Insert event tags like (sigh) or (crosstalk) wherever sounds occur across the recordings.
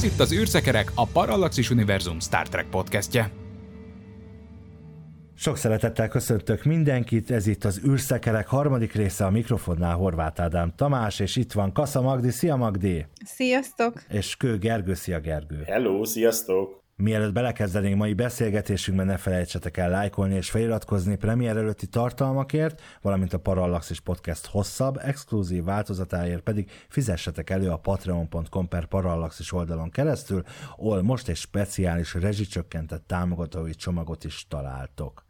Ez itt az űrszekerek, a Parallaxis Univerzum Star Trek podcastje. Sok szeretettel köszöntök mindenkit, ez itt az űrszekerek harmadik része a mikrofonnál Horváth Ádám Tamás, és itt van Kassa Magdi, szia Magdi! Sziasztok! És Kő Gergő, szia Gergő! Hello, sziasztok! Mielőtt belekezdenénk mai beszélgetésünkben, ne felejtsetek el lájkolni és feliratkozni premier előtti tartalmakért, valamint a Parallaxis Podcast hosszabb, exkluzív változatáért pedig fizessetek elő a patreon.com per Parallaxis oldalon keresztül, ahol most egy speciális rezsicsökkentett támogatói csomagot is találtok.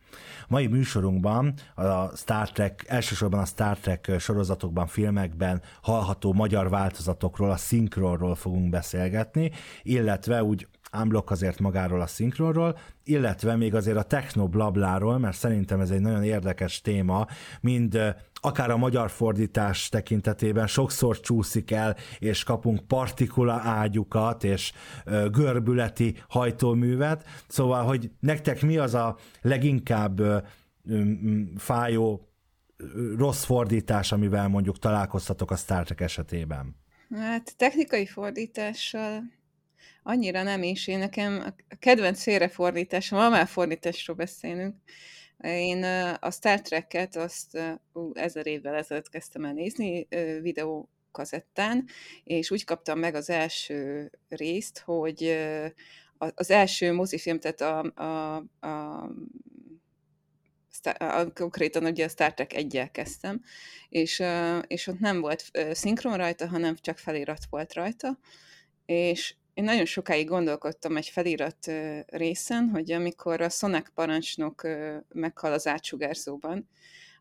Mai műsorunkban a Star Trek, elsősorban a Star Trek sorozatokban, filmekben hallható magyar változatokról, a szinkronról fogunk beszélgetni, illetve úgy unblock azért magáról a szinkronról, illetve még azért a technoblabláról, mert szerintem ez egy nagyon érdekes téma, mind akár a magyar fordítás tekintetében sokszor csúszik el, és kapunk partikula ágyukat, és görbületi hajtóművet, szóval, hogy nektek mi az a leginkább fájó rossz fordítás, amivel mondjuk találkoztatok a Star Trek esetében? Hát technikai fordítással annyira nem is. Én nekem a kedvenc félrefordításom, ha már fordításról beszélünk, én a Star Trek-et azt ú, ezer évvel ezelőtt kezdtem el nézni videó kazettán, és úgy kaptam meg az első részt, hogy az első mozifilm, tehát a, a, a konkrétan ugye a Star Trek 1 kezdtem, és, és ott nem volt szinkron rajta, hanem csak felirat volt rajta, és én nagyon sokáig gondolkodtam egy felirat részen, hogy amikor a Szonek parancsnok meghal az átsugárzóban,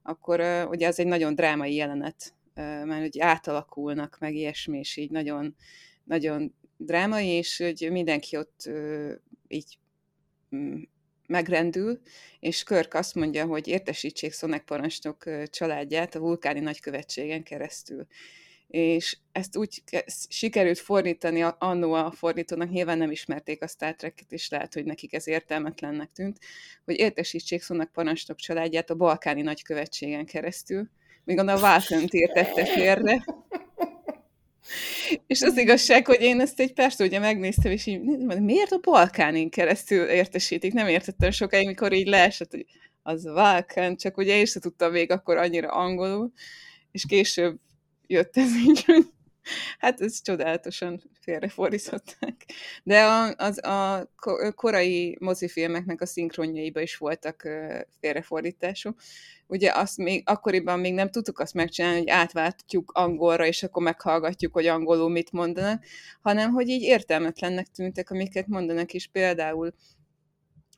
akkor ugye az egy nagyon drámai jelenet, mert ugye átalakulnak, meg ilyesmi, és így nagyon, nagyon drámai, és hogy mindenki ott így mm, megrendül, és Körk azt mondja, hogy értesítsék Szonek parancsnok családját a vulkáni nagykövetségen keresztül és ezt úgy sikerült fordítani annó a fordítónak, nyilván nem ismerték a Star Trek-et, és lehet, hogy nekik ez értelmetlennek tűnt, hogy értesítsék szónak parancsnok családját a balkáni nagykövetségen keresztül, még a Válkönt értette félre. És az igazság, hogy én ezt egy persze ugye megnéztem, és így, miért a Balkánin keresztül értesítik? Nem értettem sokáig, mikor így leesett, hogy az Válkán, csak ugye én sem tudtam még akkor annyira angolul, és később jött ez így, hogy hát ez csodálatosan félrefordították. De a, az, a korai mozifilmeknek a szinkronjaiba is voltak félrefordítások. Ugye azt még, akkoriban még nem tudtuk azt megcsinálni, hogy átváltjuk angolra, és akkor meghallgatjuk, hogy angolul mit mondanak, hanem hogy így értelmetlennek tűntek, amiket mondanak is. Például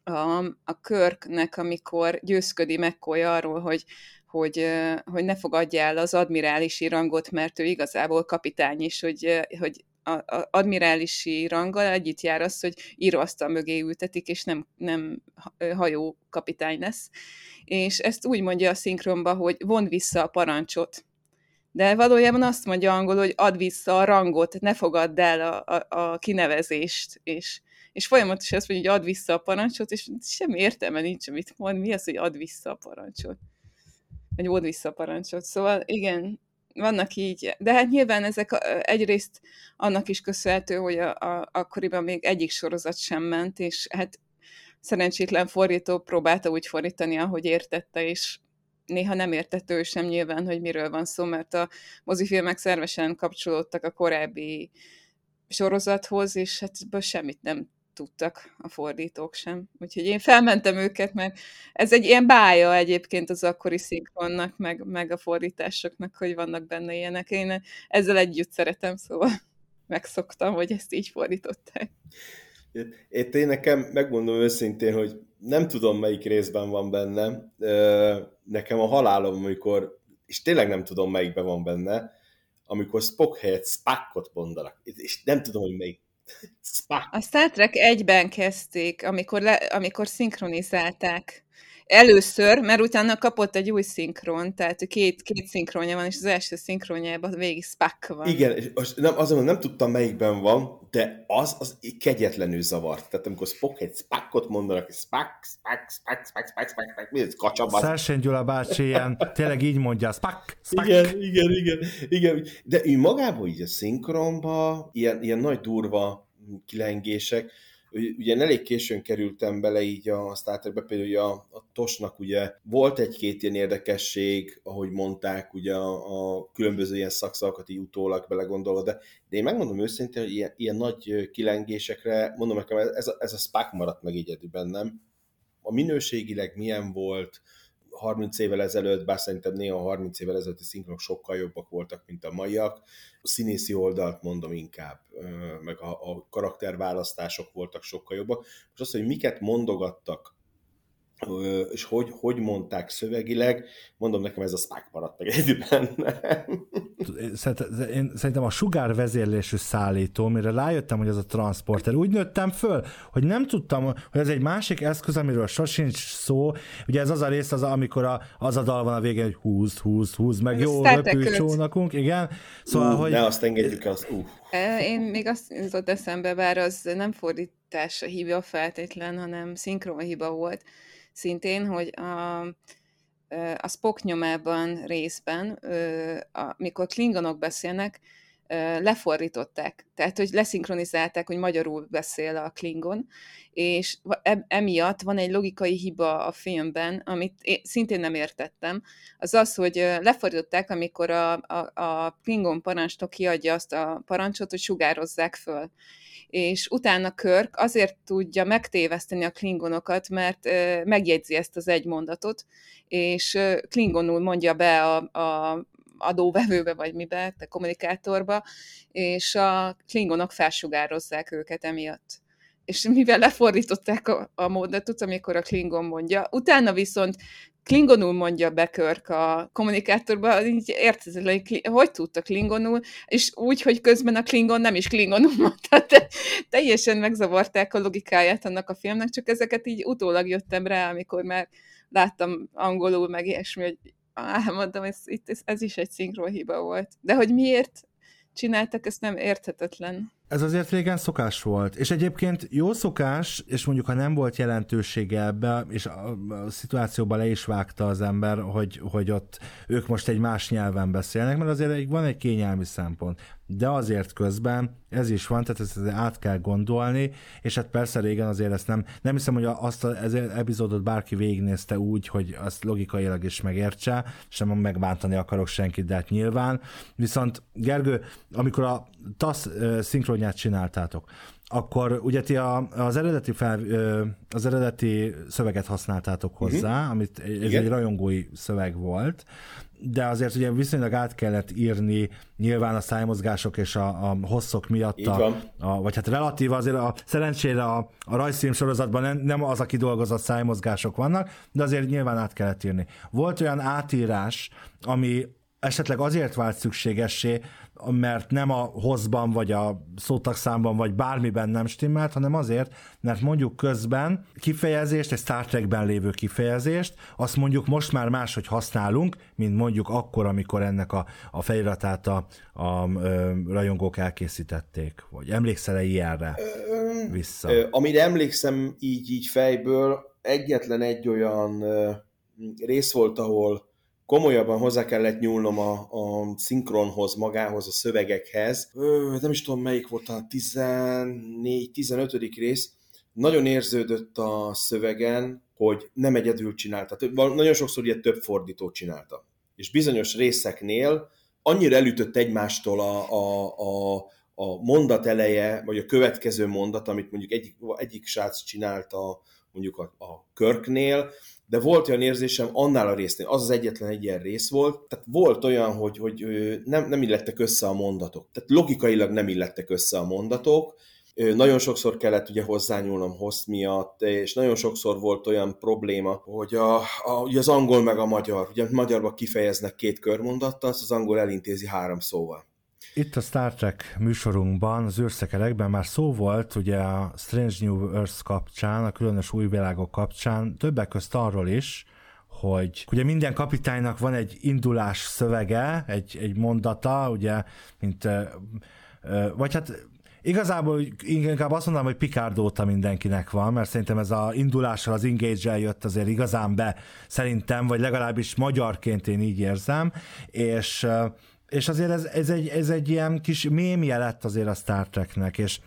a, a Körknek, amikor győzködi McCoy arról, hogy hogy, hogy ne fogadja el az admirálisi rangot, mert ő igazából kapitány is, hogy, hogy a, a admirálisi ranggal együtt jár az, hogy íróasztal mögé ültetik, és nem, nem hajó kapitány lesz. És ezt úgy mondja a szinkronba, hogy von vissza a parancsot. De valójában azt mondja angol, hogy add vissza a rangot, ne fogadd el a, a, a kinevezést, és, és folyamatosan azt mondja, hogy add vissza a parancsot, és semmi értelme nincs, amit mond. Mi az, hogy add vissza a parancsot? Vagy old vissza a parancsot. Szóval igen, vannak így, de hát nyilván ezek egyrészt annak is köszönhető, hogy a, a, akkoriban még egyik sorozat sem ment, és hát szerencsétlen fordító próbálta úgy fordítani, ahogy értette, és néha nem értette ő sem nyilván, hogy miről van szó, mert a mozifilmek szervesen kapcsolódtak a korábbi sorozathoz, és hát ebből semmit nem tudtak a fordítók sem. Úgyhogy én felmentem őket, mert ez egy ilyen bája egyébként az akkori szinkronnak, meg, meg a fordításoknak, hogy vannak benne ilyenek. Én ezzel együtt szeretem, szóval (laughs) megszoktam, hogy ezt így fordították. Én, én nekem megmondom őszintén, hogy nem tudom, melyik részben van benne. Nekem a halálom, amikor, és tényleg nem tudom, melyikben van benne, amikor Spock helyett Spackot mondanak, és nem tudom, hogy melyik. Spack. A Star Trek egyben kezdték, amikor, le, amikor szinkronizálták Először, mert utána kapott egy új szinkron, tehát két, két szinkronja van, és az első szinkronjában végig Spack van. Igen, és nem, azon nem tudtam melyikben van, de az, az kegyetlenül zavart. Tehát amikor Spock egy Spackot mondanak, hogy Spack, Spack, Spack, Spack, Spack, Spack, Spack, mi ez kacsabas? Szersen Gyula bácsi ilyen, tényleg így mondja, Spack, Spack. Igen, igen, igen, igen. De ő magában így a szinkronba, ilyen, ilyen nagy durva kilengések, ugye elég későn kerültem bele így a Star Trekbe, például a, a Tosnak ugye volt egy-két ilyen érdekesség, ahogy mondták, ugye a, a különböző ilyen szakszavakat így utólag belegondolva, de, de én megmondom őszintén, hogy ilyen, ilyen nagy kilengésekre, mondom nekem, ez a, ez a Spack maradt meg így bennem. A minőségileg milyen volt, 30 évvel ezelőtt, bár szerintem néha 30 évvel ezelőtti szinkronok sokkal jobbak voltak, mint a maiak. A színészi oldalt mondom inkább, meg a, a karakterválasztások voltak sokkal jobbak. Most azt, hogy miket mondogattak és hogy, hogy mondták szövegileg, mondom nekem ez a spák maradt meg egyben. Én szerintem a sugár vezérlésű szállító, mire rájöttem, hogy ez a transporter, úgy nőttem föl, hogy nem tudtam, hogy ez egy másik eszköz, amiről sosincs szó. Ugye ez az a rész, az, amikor a, az a dal van a végén, hogy húz, húz, húz, meg jó röpű csónakunk, igen. Szóval, uh, hogy... Ne azt engedjük azt, uh. Én még azt jutott eszembe, bár az nem fordítás a hiba feltétlen, hanem szinkron hiba volt, szintén, hogy a, a Spock nyomában részben, amikor klingonok beszélnek, lefordították, tehát hogy leszinkronizálták, hogy magyarul beszél a Klingon, és emiatt van egy logikai hiba a filmben, amit én szintén nem értettem, az az, hogy lefordították, amikor a, a, a Klingon parancsnok kiadja azt a parancsot, hogy sugározzák föl és utána Körk azért tudja megtéveszteni a klingonokat, mert megjegyzi ezt az egy mondatot, és klingonul mondja be a, a adóvevőbe, vagy mibe, a kommunikátorba, és a klingonok felsugározzák őket emiatt és mivel lefordították a, a mondatot, amikor a Klingon mondja, utána viszont klingonul mondja be Körk a kommunikátorba, így érted, hogy hogy tudta klingonul, és úgy, hogy közben a klingon nem is klingonul mondta, te, teljesen megzavarták a logikáját annak a filmnek, csak ezeket így utólag jöttem rá, amikor már láttam angolul, meg ilyesmi, hogy áh, mondom, ez, itt, ez, ez is egy szinkronhiba volt. De hogy miért csináltak, ez nem érthetetlen. Ez azért régen szokás volt, és egyébként jó szokás, és mondjuk ha nem volt jelentősége ebbe, és a, a szituációban le is vágta az ember, hogy, hogy ott ők most egy más nyelven beszélnek, mert azért van egy kényelmi szempont de azért közben ez is van, tehát ezt át kell gondolni, és hát persze régen azért ezt nem, nem hiszem, hogy azt az epizódot bárki végignézte úgy, hogy azt logikailag is megértse, sem megbántani akarok senkit, de hát nyilván. Viszont Gergő, amikor a TASZ szinkronját csináltátok, akkor ugye ti a, az, eredeti fel, az eredeti szöveget használtátok hozzá, uh-huh. amit ez Igen. egy rajongói szöveg volt, de azért ugye viszonylag át kellett írni nyilván a szájmozgások és a, a hosszok miatt, a, a, vagy hát relatív azért a, szerencsére a, a rajzfilm sorozatban nem, nem az a kidolgozott szájmozgások vannak, de azért nyilván át kellett írni. Volt olyan átírás, ami esetleg azért vált szükségessé, mert nem a hozban, vagy a szótagszámban, vagy bármiben nem stimmelt, hanem azért, mert mondjuk közben kifejezést, egy Star Trekben lévő kifejezést, azt mondjuk most már máshogy használunk, mint mondjuk akkor, amikor ennek a, a feliratát a, a, a rajongók elkészítették. Vagy emlékszel-e ilyenre vissza? Ö, amire emlékszem így, így fejből, egyetlen egy olyan ö, rész volt, ahol komolyabban hozzá kellett nyúlnom a, a szinkronhoz, magához, a szövegekhez. Ö, nem is tudom, melyik volt a 14-15. rész. Nagyon érződött a szövegen, hogy nem egyedül csinálta. Nagyon sokszor ugye több fordító csinálta. És bizonyos részeknél annyira elütött egymástól a, a, a, a mondat eleje, vagy a következő mondat, amit mondjuk egyik, egyik srác csinálta mondjuk a, a Körknél, de volt olyan érzésem annál a résznél, az az egyetlen egy ilyen rész volt, tehát volt olyan, hogy, hogy nem, nem illettek össze a mondatok. Tehát logikailag nem illettek össze a mondatok, Nagyon sokszor kellett ugye hozzányúlnom hossz miatt, és nagyon sokszor volt olyan probléma, hogy a, a, ugye az angol meg a magyar, ugye magyarban kifejeznek két körmondattal, azt az angol elintézi három szóval. Itt a Star Trek műsorunkban, az űrszekerekben már szó volt ugye a Strange New Earth kapcsán, a különös új világok kapcsán, többek közt arról is, hogy ugye minden kapitánynak van egy indulás szövege, egy, egy mondata, ugye, mint, vagy hát Igazából inkább azt mondanám, hogy Picard óta mindenkinek van, mert szerintem ez a indulással az engage jött azért igazán be, szerintem, vagy legalábbis magyarként én így érzem, és és azért ez, ez, egy, ez egy ilyen kis mémje lett azért a Star Treknek, és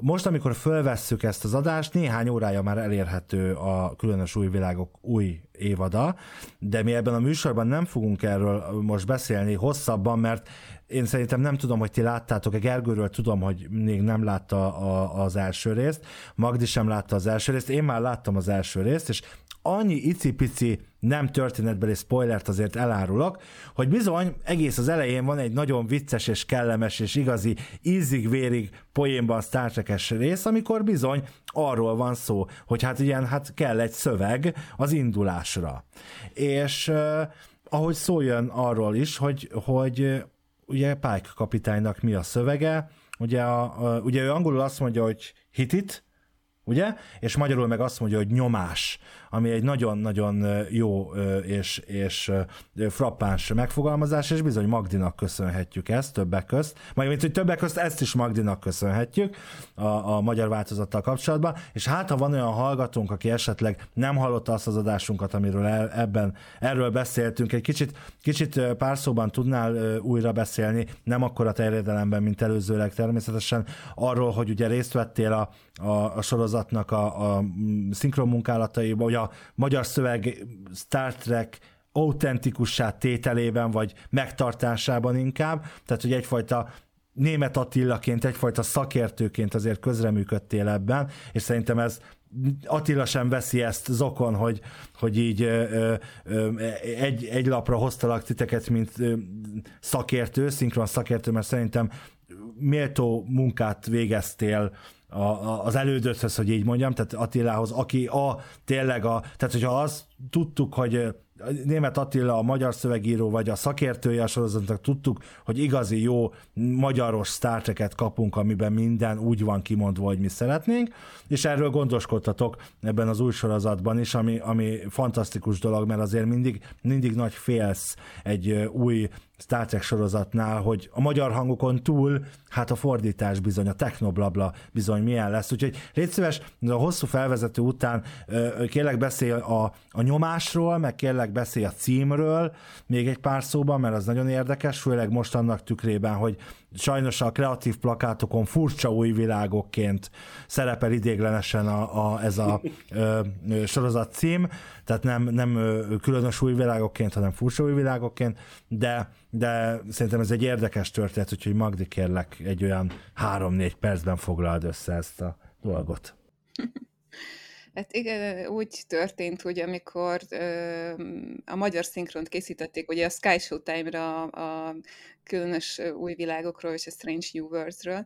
most, amikor fölvesszük ezt az adást, néhány órája már elérhető a különös új világok új évada, de mi ebben a műsorban nem fogunk erről most beszélni hosszabban, mert én szerintem nem tudom, hogy ti láttátok, Gergőről tudom, hogy még nem látta a, az első részt, Magdi sem látta az első részt, én már láttam az első részt, és annyi icipici nem történetbeli spoilert azért elárulok, hogy bizony egész az elején van egy nagyon vicces és kellemes és igazi ízig-vérig poénban Star Trek-es rész, amikor bizony arról van szó, hogy hát ilyen, hát kell egy szöveg az indulásra. És uh, ahogy szóljon arról is, hogy, hogy ugye Pike kapitánynak mi a szövege, ugye, a, a, ugye ő angolul azt mondja, hogy hit it, ugye? És magyarul meg azt mondja, hogy nyomás ami egy nagyon-nagyon jó és, és frappáns megfogalmazás, és bizony Magdinak köszönhetjük ezt többek közt. Majd, hogy többek közt ezt is Magdinak köszönhetjük a, a magyar változattal kapcsolatban, és hát ha van olyan hallgatónk, aki esetleg nem hallotta azt az adásunkat, amiről el, ebben erről beszéltünk, egy kicsit, kicsit pár szóban tudnál újra beszélni, nem akkor a terjedelemben, mint előzőleg természetesen, arról, hogy ugye részt vettél a, a, a sorozatnak a, a szinkron munkálataiba, hogy magyar szöveg Star Trek autentikussá tételében, vagy megtartásában inkább, tehát hogy egyfajta német Attilaként, egyfajta szakértőként azért közreműködtél ebben, és szerintem ez Attila sem veszi ezt zokon, hogy, hogy így ö, ö, egy, egy lapra hoztalak titeket, mint ö, szakértő, szinkron szakértő, mert szerintem méltó munkát végeztél a, a, az elődöthöz, hogy így mondjam, tehát Attilához, aki a tényleg a, tehát hogyha azt tudtuk, hogy német Attila a magyar szövegíró, vagy a szakértője a sorozatnak tudtuk, hogy igazi jó magyaros Star Trek-et kapunk, amiben minden úgy van kimondva, hogy mi szeretnénk, és erről gondoskodtatok ebben az új sorozatban is, ami, ami fantasztikus dolog, mert azért mindig, mindig nagy félsz egy új Star Trek sorozatnál, hogy a magyar hangokon túl, hát a fordítás bizony, a technoblabla bizony milyen lesz. Úgyhogy légy szíves, a hosszú felvezető után kérlek beszél a, a nyomásról, meg kérlek beszélj a címről még egy pár szóban, mert az nagyon érdekes, főleg most annak tükrében, hogy sajnos a kreatív plakátokon furcsa új világokként szerepel idéglenesen a, a, ez a ö, sorozat cím, tehát nem, nem különös új világokként, hanem furcsa új világokként, de, de szerintem ez egy érdekes történet, úgyhogy Magdi kérlek egy olyan három-négy percben foglald össze ezt a dolgot. (laughs) Hát igen, úgy történt, hogy amikor a magyar szinkront készítették, ugye a Sky Show Time-ra a különös új világokról és a Strange New Worlds-ről,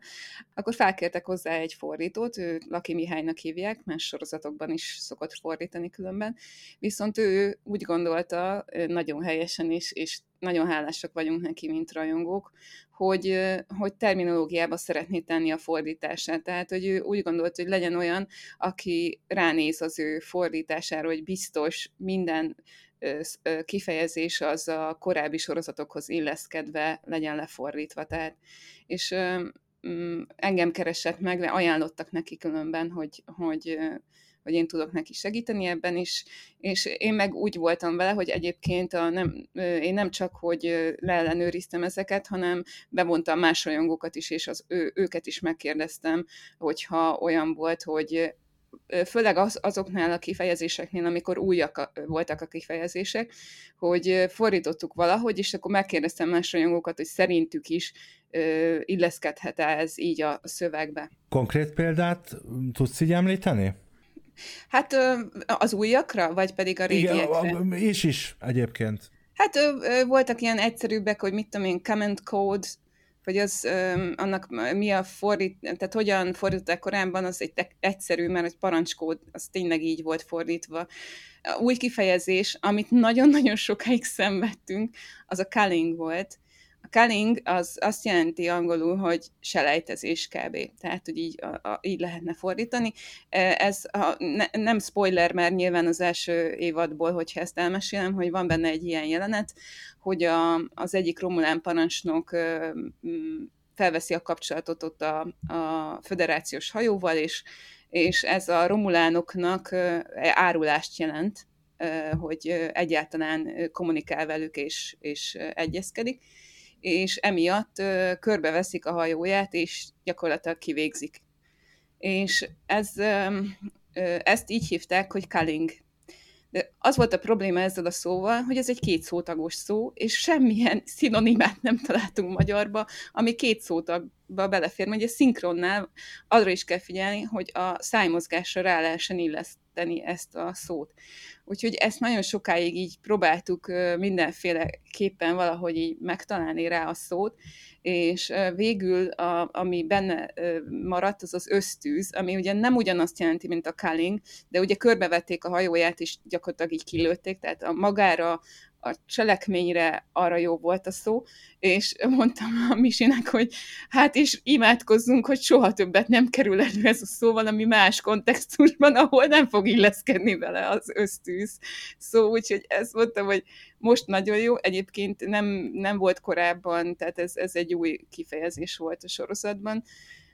akkor felkértek hozzá egy fordítót, ő Laki Mihálynak hívják, más sorozatokban is szokott fordítani különben, viszont ő úgy gondolta, nagyon helyesen is, és nagyon hálásak vagyunk neki, mint rajongók, hogy, hogy terminológiába szeretné tenni a fordítását. Tehát, hogy ő úgy gondolt, hogy legyen olyan, aki ránéz az ő fordítására, hogy biztos minden kifejezés az a korábbi sorozatokhoz illeszkedve legyen lefordítva. Tehát, és mm, engem keresett meg, ajánlottak neki különben, hogy, hogy hogy én tudok neki segíteni ebben is, és én meg úgy voltam vele, hogy egyébként a nem, én nem csak, hogy leellenőriztem ezeket, hanem bevontam más rajongókat is, és az, ő, őket is megkérdeztem, hogyha olyan volt, hogy főleg az, azoknál a kifejezéseknél, amikor újak voltak a kifejezések, hogy fordítottuk valahogy, és akkor megkérdeztem más rajongókat, hogy szerintük is illeszkedhet-e ez így a szövegbe. Konkrét példát tudsz így említeni? Hát az újakra, vagy pedig a régiekre? Igen, is is egyébként. Hát voltak ilyen egyszerűbbek, hogy mit tudom én, comment code, hogy az annak mi a fordít, tehát hogyan fordították korábban, az egy egyszerű, mert egy parancskód, az tényleg így volt fordítva. Új kifejezés, amit nagyon-nagyon sokáig szenvedtünk, az a culling volt, a culling az azt jelenti angolul, hogy selejtezés kb. Tehát, hogy így, a, a, így lehetne fordítani. Ez a, ne, nem spoiler, mert nyilván az első évadból, hogyha ezt elmesélem, hogy van benne egy ilyen jelenet, hogy a, az egyik Romulán parancsnok felveszi a kapcsolatot ott a, a föderációs hajóval, és, és ez a romulánoknak árulást jelent, hogy egyáltalán kommunikál velük és, és egyezkedik és emiatt körbeveszik a hajóját, és gyakorlatilag kivégzik. És ez, ezt így hívták, hogy culling. De az volt a probléma ezzel a szóval, hogy ez egy két szótagos szó, és semmilyen (laughs) szinonimát nem találtunk magyarba, ami két szótagba belefér. Ugye szinkronnál arra is kell figyelni, hogy a szájmozgásra rá lehessen illeszteni ezt a szót. Úgyhogy ezt nagyon sokáig így próbáltuk mindenféleképpen valahogy így megtalálni rá a szót, és végül, a, ami benne maradt, az az ösztűz, ami ugye nem ugyanazt jelenti, mint a culling, de ugye körbevették a hajóját, és gyakorlatilag így kilőtték, tehát a magára a cselekményre arra jó volt a szó, és mondtam a Misinek, hogy hát is imádkozzunk, hogy soha többet nem kerül elő ez a szó valami más kontextusban, ahol nem fog illeszkedni vele az ösztűz. Szó, úgyhogy ezt mondtam, hogy most nagyon jó, egyébként nem, nem volt korábban, tehát ez, ez egy új kifejezés volt a sorozatban,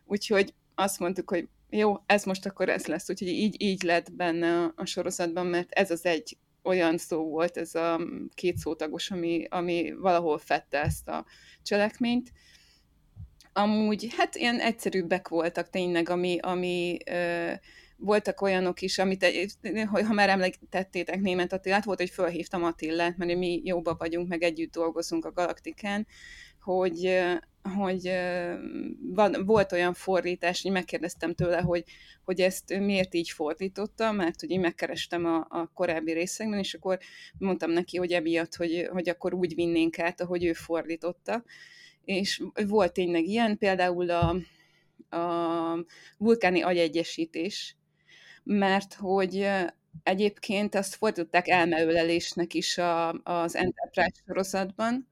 úgyhogy azt mondtuk, hogy jó, ez most akkor ez lesz, úgyhogy így, így lett benne a, a sorozatban, mert ez az egy olyan szó volt, ez a két szótagos, ami, ami valahol fette ezt a cselekményt. Amúgy, hát ilyen egyszerűbbek voltak tényleg, ami, ami ö, voltak olyanok is, amit, ha már említettétek német Attilát, volt, hogy fölhívtam Attillát, mert mi jóba vagyunk, meg együtt dolgozunk a Galaktikán, hogy, hogy van, volt olyan fordítás, hogy megkérdeztem tőle, hogy, hogy ezt miért így fordította, mert hogy én megkerestem a, a korábbi részekben, és akkor mondtam neki, hogy emiatt, hogy, hogy akkor úgy vinnénk át, ahogy ő fordította. És volt tényleg ilyen, például a, a vulkáni agyegyesítés, mert hogy egyébként azt fordították elmeölelésnek is a, az Enterprise sorozatban,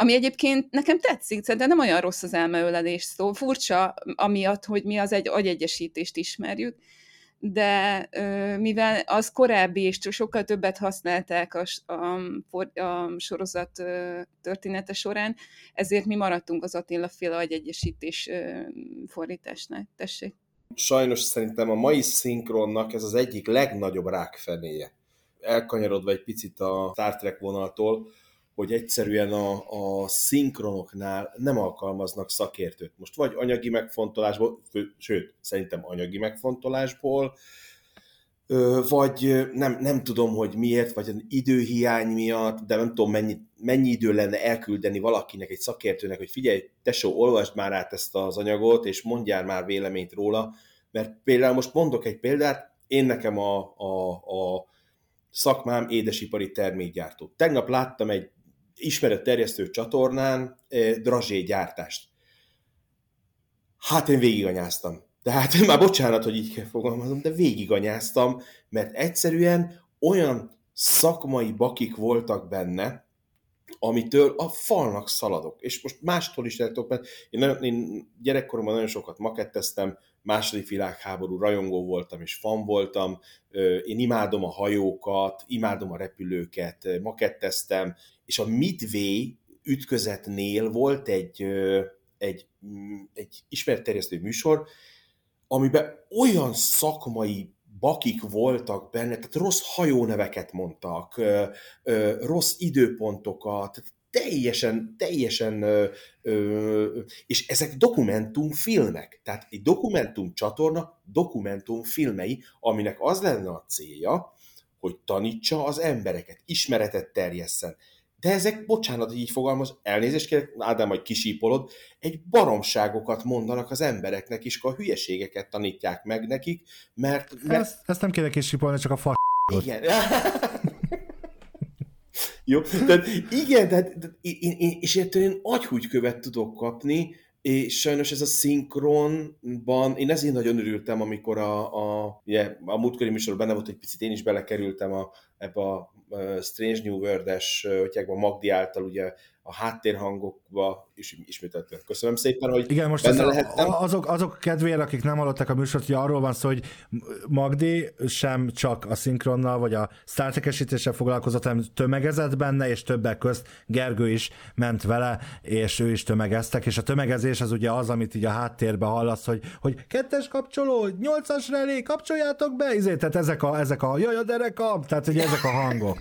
ami egyébként nekem tetszik, de nem olyan rossz az elmeölelés szó. Furcsa amiatt, hogy mi az egy agyegyesítést ismerjük, de mivel az korábbi és sokkal többet használták a, a, a sorozat története során, ezért mi maradtunk az Attila féle agyegyesítés fordításnál. Tessék. Sajnos szerintem a mai szinkronnak ez az egyik legnagyobb rákfenéje. Elkanyarodva egy picit a Star Trek vonaltól, hogy egyszerűen a, a szinkronoknál nem alkalmaznak szakértőt. Most vagy anyagi megfontolásból, sőt, szerintem anyagi megfontolásból, vagy nem, nem tudom, hogy miért, vagy az időhiány miatt, de nem tudom, mennyi, mennyi idő lenne elküldeni valakinek, egy szakértőnek, hogy figyelj, tesó, olvasd már át ezt az anyagot, és mondjál már véleményt róla, mert például most mondok egy példát, én nekem a, a, a szakmám édesipari termékgyártó. Tegnap láttam egy ismeretterjesztő csatornán drazsé gyártást. Hát én végiganyáztam. Tehát (laughs) már bocsánat, hogy így kell fogalmazom, de végiganyáztam, mert egyszerűen olyan szakmai bakik voltak benne, amitől a falnak szaladok. És most mástól is lehetok, mert én, nagyon, én gyerekkoromban nagyon sokat maketteztem, második világháború rajongó voltam és fan voltam, én imádom a hajókat, imádom a repülőket, maketteztem, és a Midway ütközetnél volt egy, egy, mm, egy ismeretterjesztő műsor, amiben olyan szakmai bakik voltak benne, tehát rossz hajóneveket mondtak, rossz időpontokat, teljesen, teljesen, és ezek dokumentumfilmek, tehát egy dokumentum csatorna dokumentumfilmei, aminek az lenne a célja, hogy tanítsa az embereket, ismeretet terjesszen, de ezek, bocsánat, így fogalmaz, elnézést kérek, Ádám, majd kisípolod, egy baromságokat mondanak az embereknek, és a hülyeségeket tanítják meg nekik, mert... mert... Ezt, ezt nem kéne kisípolni, csak a fa... Igen. (laughs) Jó, tehát igen, tehát, én, én, és ettől én agyhúgykövet tudok kapni, és sajnos ez a szinkronban, én ezért nagyon örültem, amikor a, a, ugye, a múltkori műsorban benne volt, egy picit én is belekerültem a, ebbe a Strange New World-es, a Magdi által ugye a háttérhangokba is ismételten. Köszönöm szépen, hogy Igen, most benne lehettem. Azok, azok kedvére, akik nem hallották a műsort, hogy arról van szó, hogy Magdi sem csak a szinkronnal vagy a Trek foglalkozott, hanem tömegezett benne, és többek közt Gergő is ment vele, és ő is tömegeztek, és a tömegezés az ugye az, amit így a háttérbe hallasz, hogy, hogy kettes kapcsoló, nyolcas relé, kapcsoljátok be, izé, tehát ezek a, ezek a jaj, a dereka, tehát ugye ezek a hangok.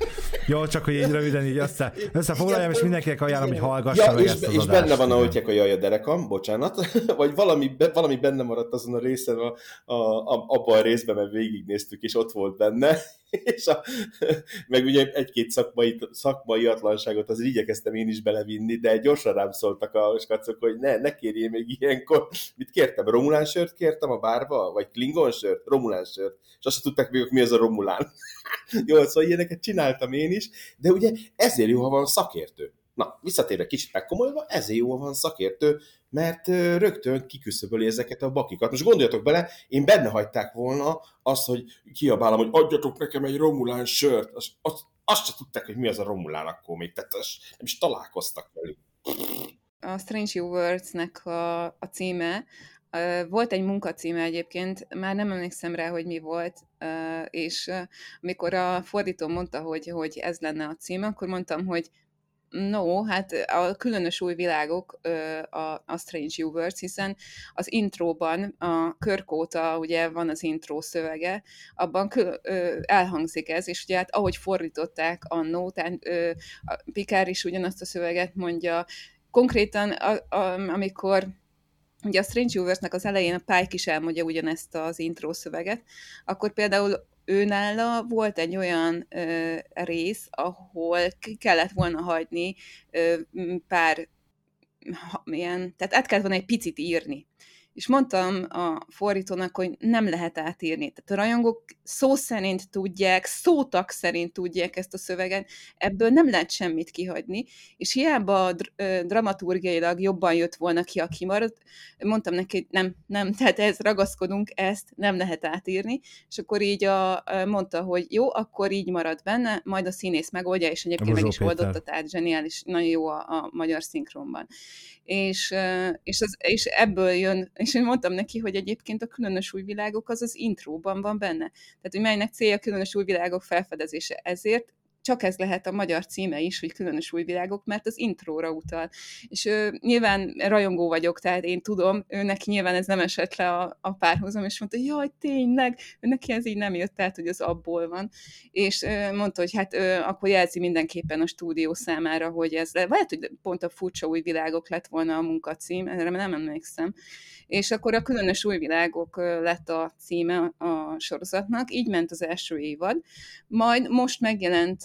Jó, csak hogy így röviden így össze, összefoglaljam, és mindenkinek ajánlom, hogy hallgassa ja, meg és, ezt az és adást. benne van, ahogy a jaj a derekam, bocsánat, (laughs) vagy valami, valami benne maradt azon a részen, a, a, a, abban a részben, mert végignéztük, és ott volt benne, (laughs) és a, (laughs) meg ugye egy-két szakmai, szakmai atlanságot azért igyekeztem én is belevinni, de gyorsan rám szóltak a skacok, hogy ne, ne kérjél még ilyenkor. Mit kértem? Romulán sört kértem a bárba? Vagy Klingon sört? Romulán sört. És azt tudták még, mi az a Romulán. (laughs) jó, szóval ilyeneket csináltam én is, de ugye ezért jó, ha van szakértő. Na, visszatérve kicsit megkomolyva, ezért jó van szakértő, mert rögtön kiküszöböli ezeket a bakikat. Most gondoljatok bele, én benne hagyták volna azt, hogy kiabálom, hogy adjatok nekem egy romulán sört. Azt, azt, azt se tudták, hogy mi az a romulán akkor még, tehát nem is találkoztak velük. A Strange New Words-nek a, a címe, volt egy munkacíme egyébként, már nem emlékszem rá, hogy mi volt, és amikor a fordító mondta, hogy, hogy ez lenne a címe, akkor mondtam, hogy No, hát a különös új világok, a, a Strange Words, hiszen az intróban, a körkóta, ugye van az intro szövege, abban kül, elhangzik ez, és ugye hát ahogy fordították annó, tehát Pikár is ugyanazt a szöveget mondja, konkrétan a, a, amikor ugye a Strange Universe-nek az elején a Pike is elmondja ugyanezt az intro szöveget, akkor például őnála volt egy olyan ö, rész, ahol ki kellett volna hagyni ö, pár ha, milyen, tehát át kellett volna egy picit írni és mondtam a fordítónak, hogy nem lehet átírni. Tehát a rajongók szó szerint tudják, szótak szerint tudják ezt a szöveget, ebből nem lehet semmit kihagyni, és hiába dramaturgiailag jobban jött volna ki, a kimaradt, mondtam neki, hogy nem, nem, (laughs) tehát ez ragaszkodunk, ezt nem lehet átírni, és akkor így a, mondta, hogy jó, akkor így marad benne, majd a színész megoldja, és egyébként meg is oldotta, tehát zseniális, nagyon jó a, a magyar szinkronban. És, és, az, és ebből jön, és én mondtam neki, hogy egyébként a különös új világok az az intróban van benne. Tehát, hogy melynek célja a különös új világok felfedezése. Ezért csak ez lehet a magyar címe is, hogy különös új világok, mert az intróra utal. És ő, nyilván rajongó vagyok, tehát én tudom, őnek nyilván ez nem esett le a, a párhuzam, és mondta, jaj, tényleg, neki ez így nem jött, tehát hogy az abból van. És ő, mondta, hogy hát ő, akkor jelzi mindenképpen a stúdió számára, hogy ez, lehet, hogy pont a furcsa új világok lett volna a munkacím, erre nem emlékszem. És akkor a különös új világok lett a címe a sorozatnak, így ment az első évad. Majd most megjelent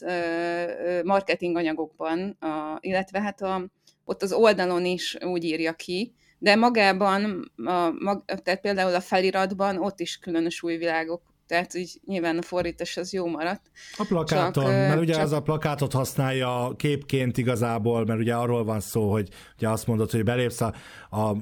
marketing anyagokban, a, illetve hát a, ott az oldalon is úgy írja ki, de magában, a, mag, tehát például a feliratban ott is különös új világok tehát így nyilván a fordítás az jó maradt. A plakáton, csak, mert ugye csak... az a plakátot használja képként igazából, mert ugye arról van szó, hogy ugye azt mondod, hogy belépsz a, a, a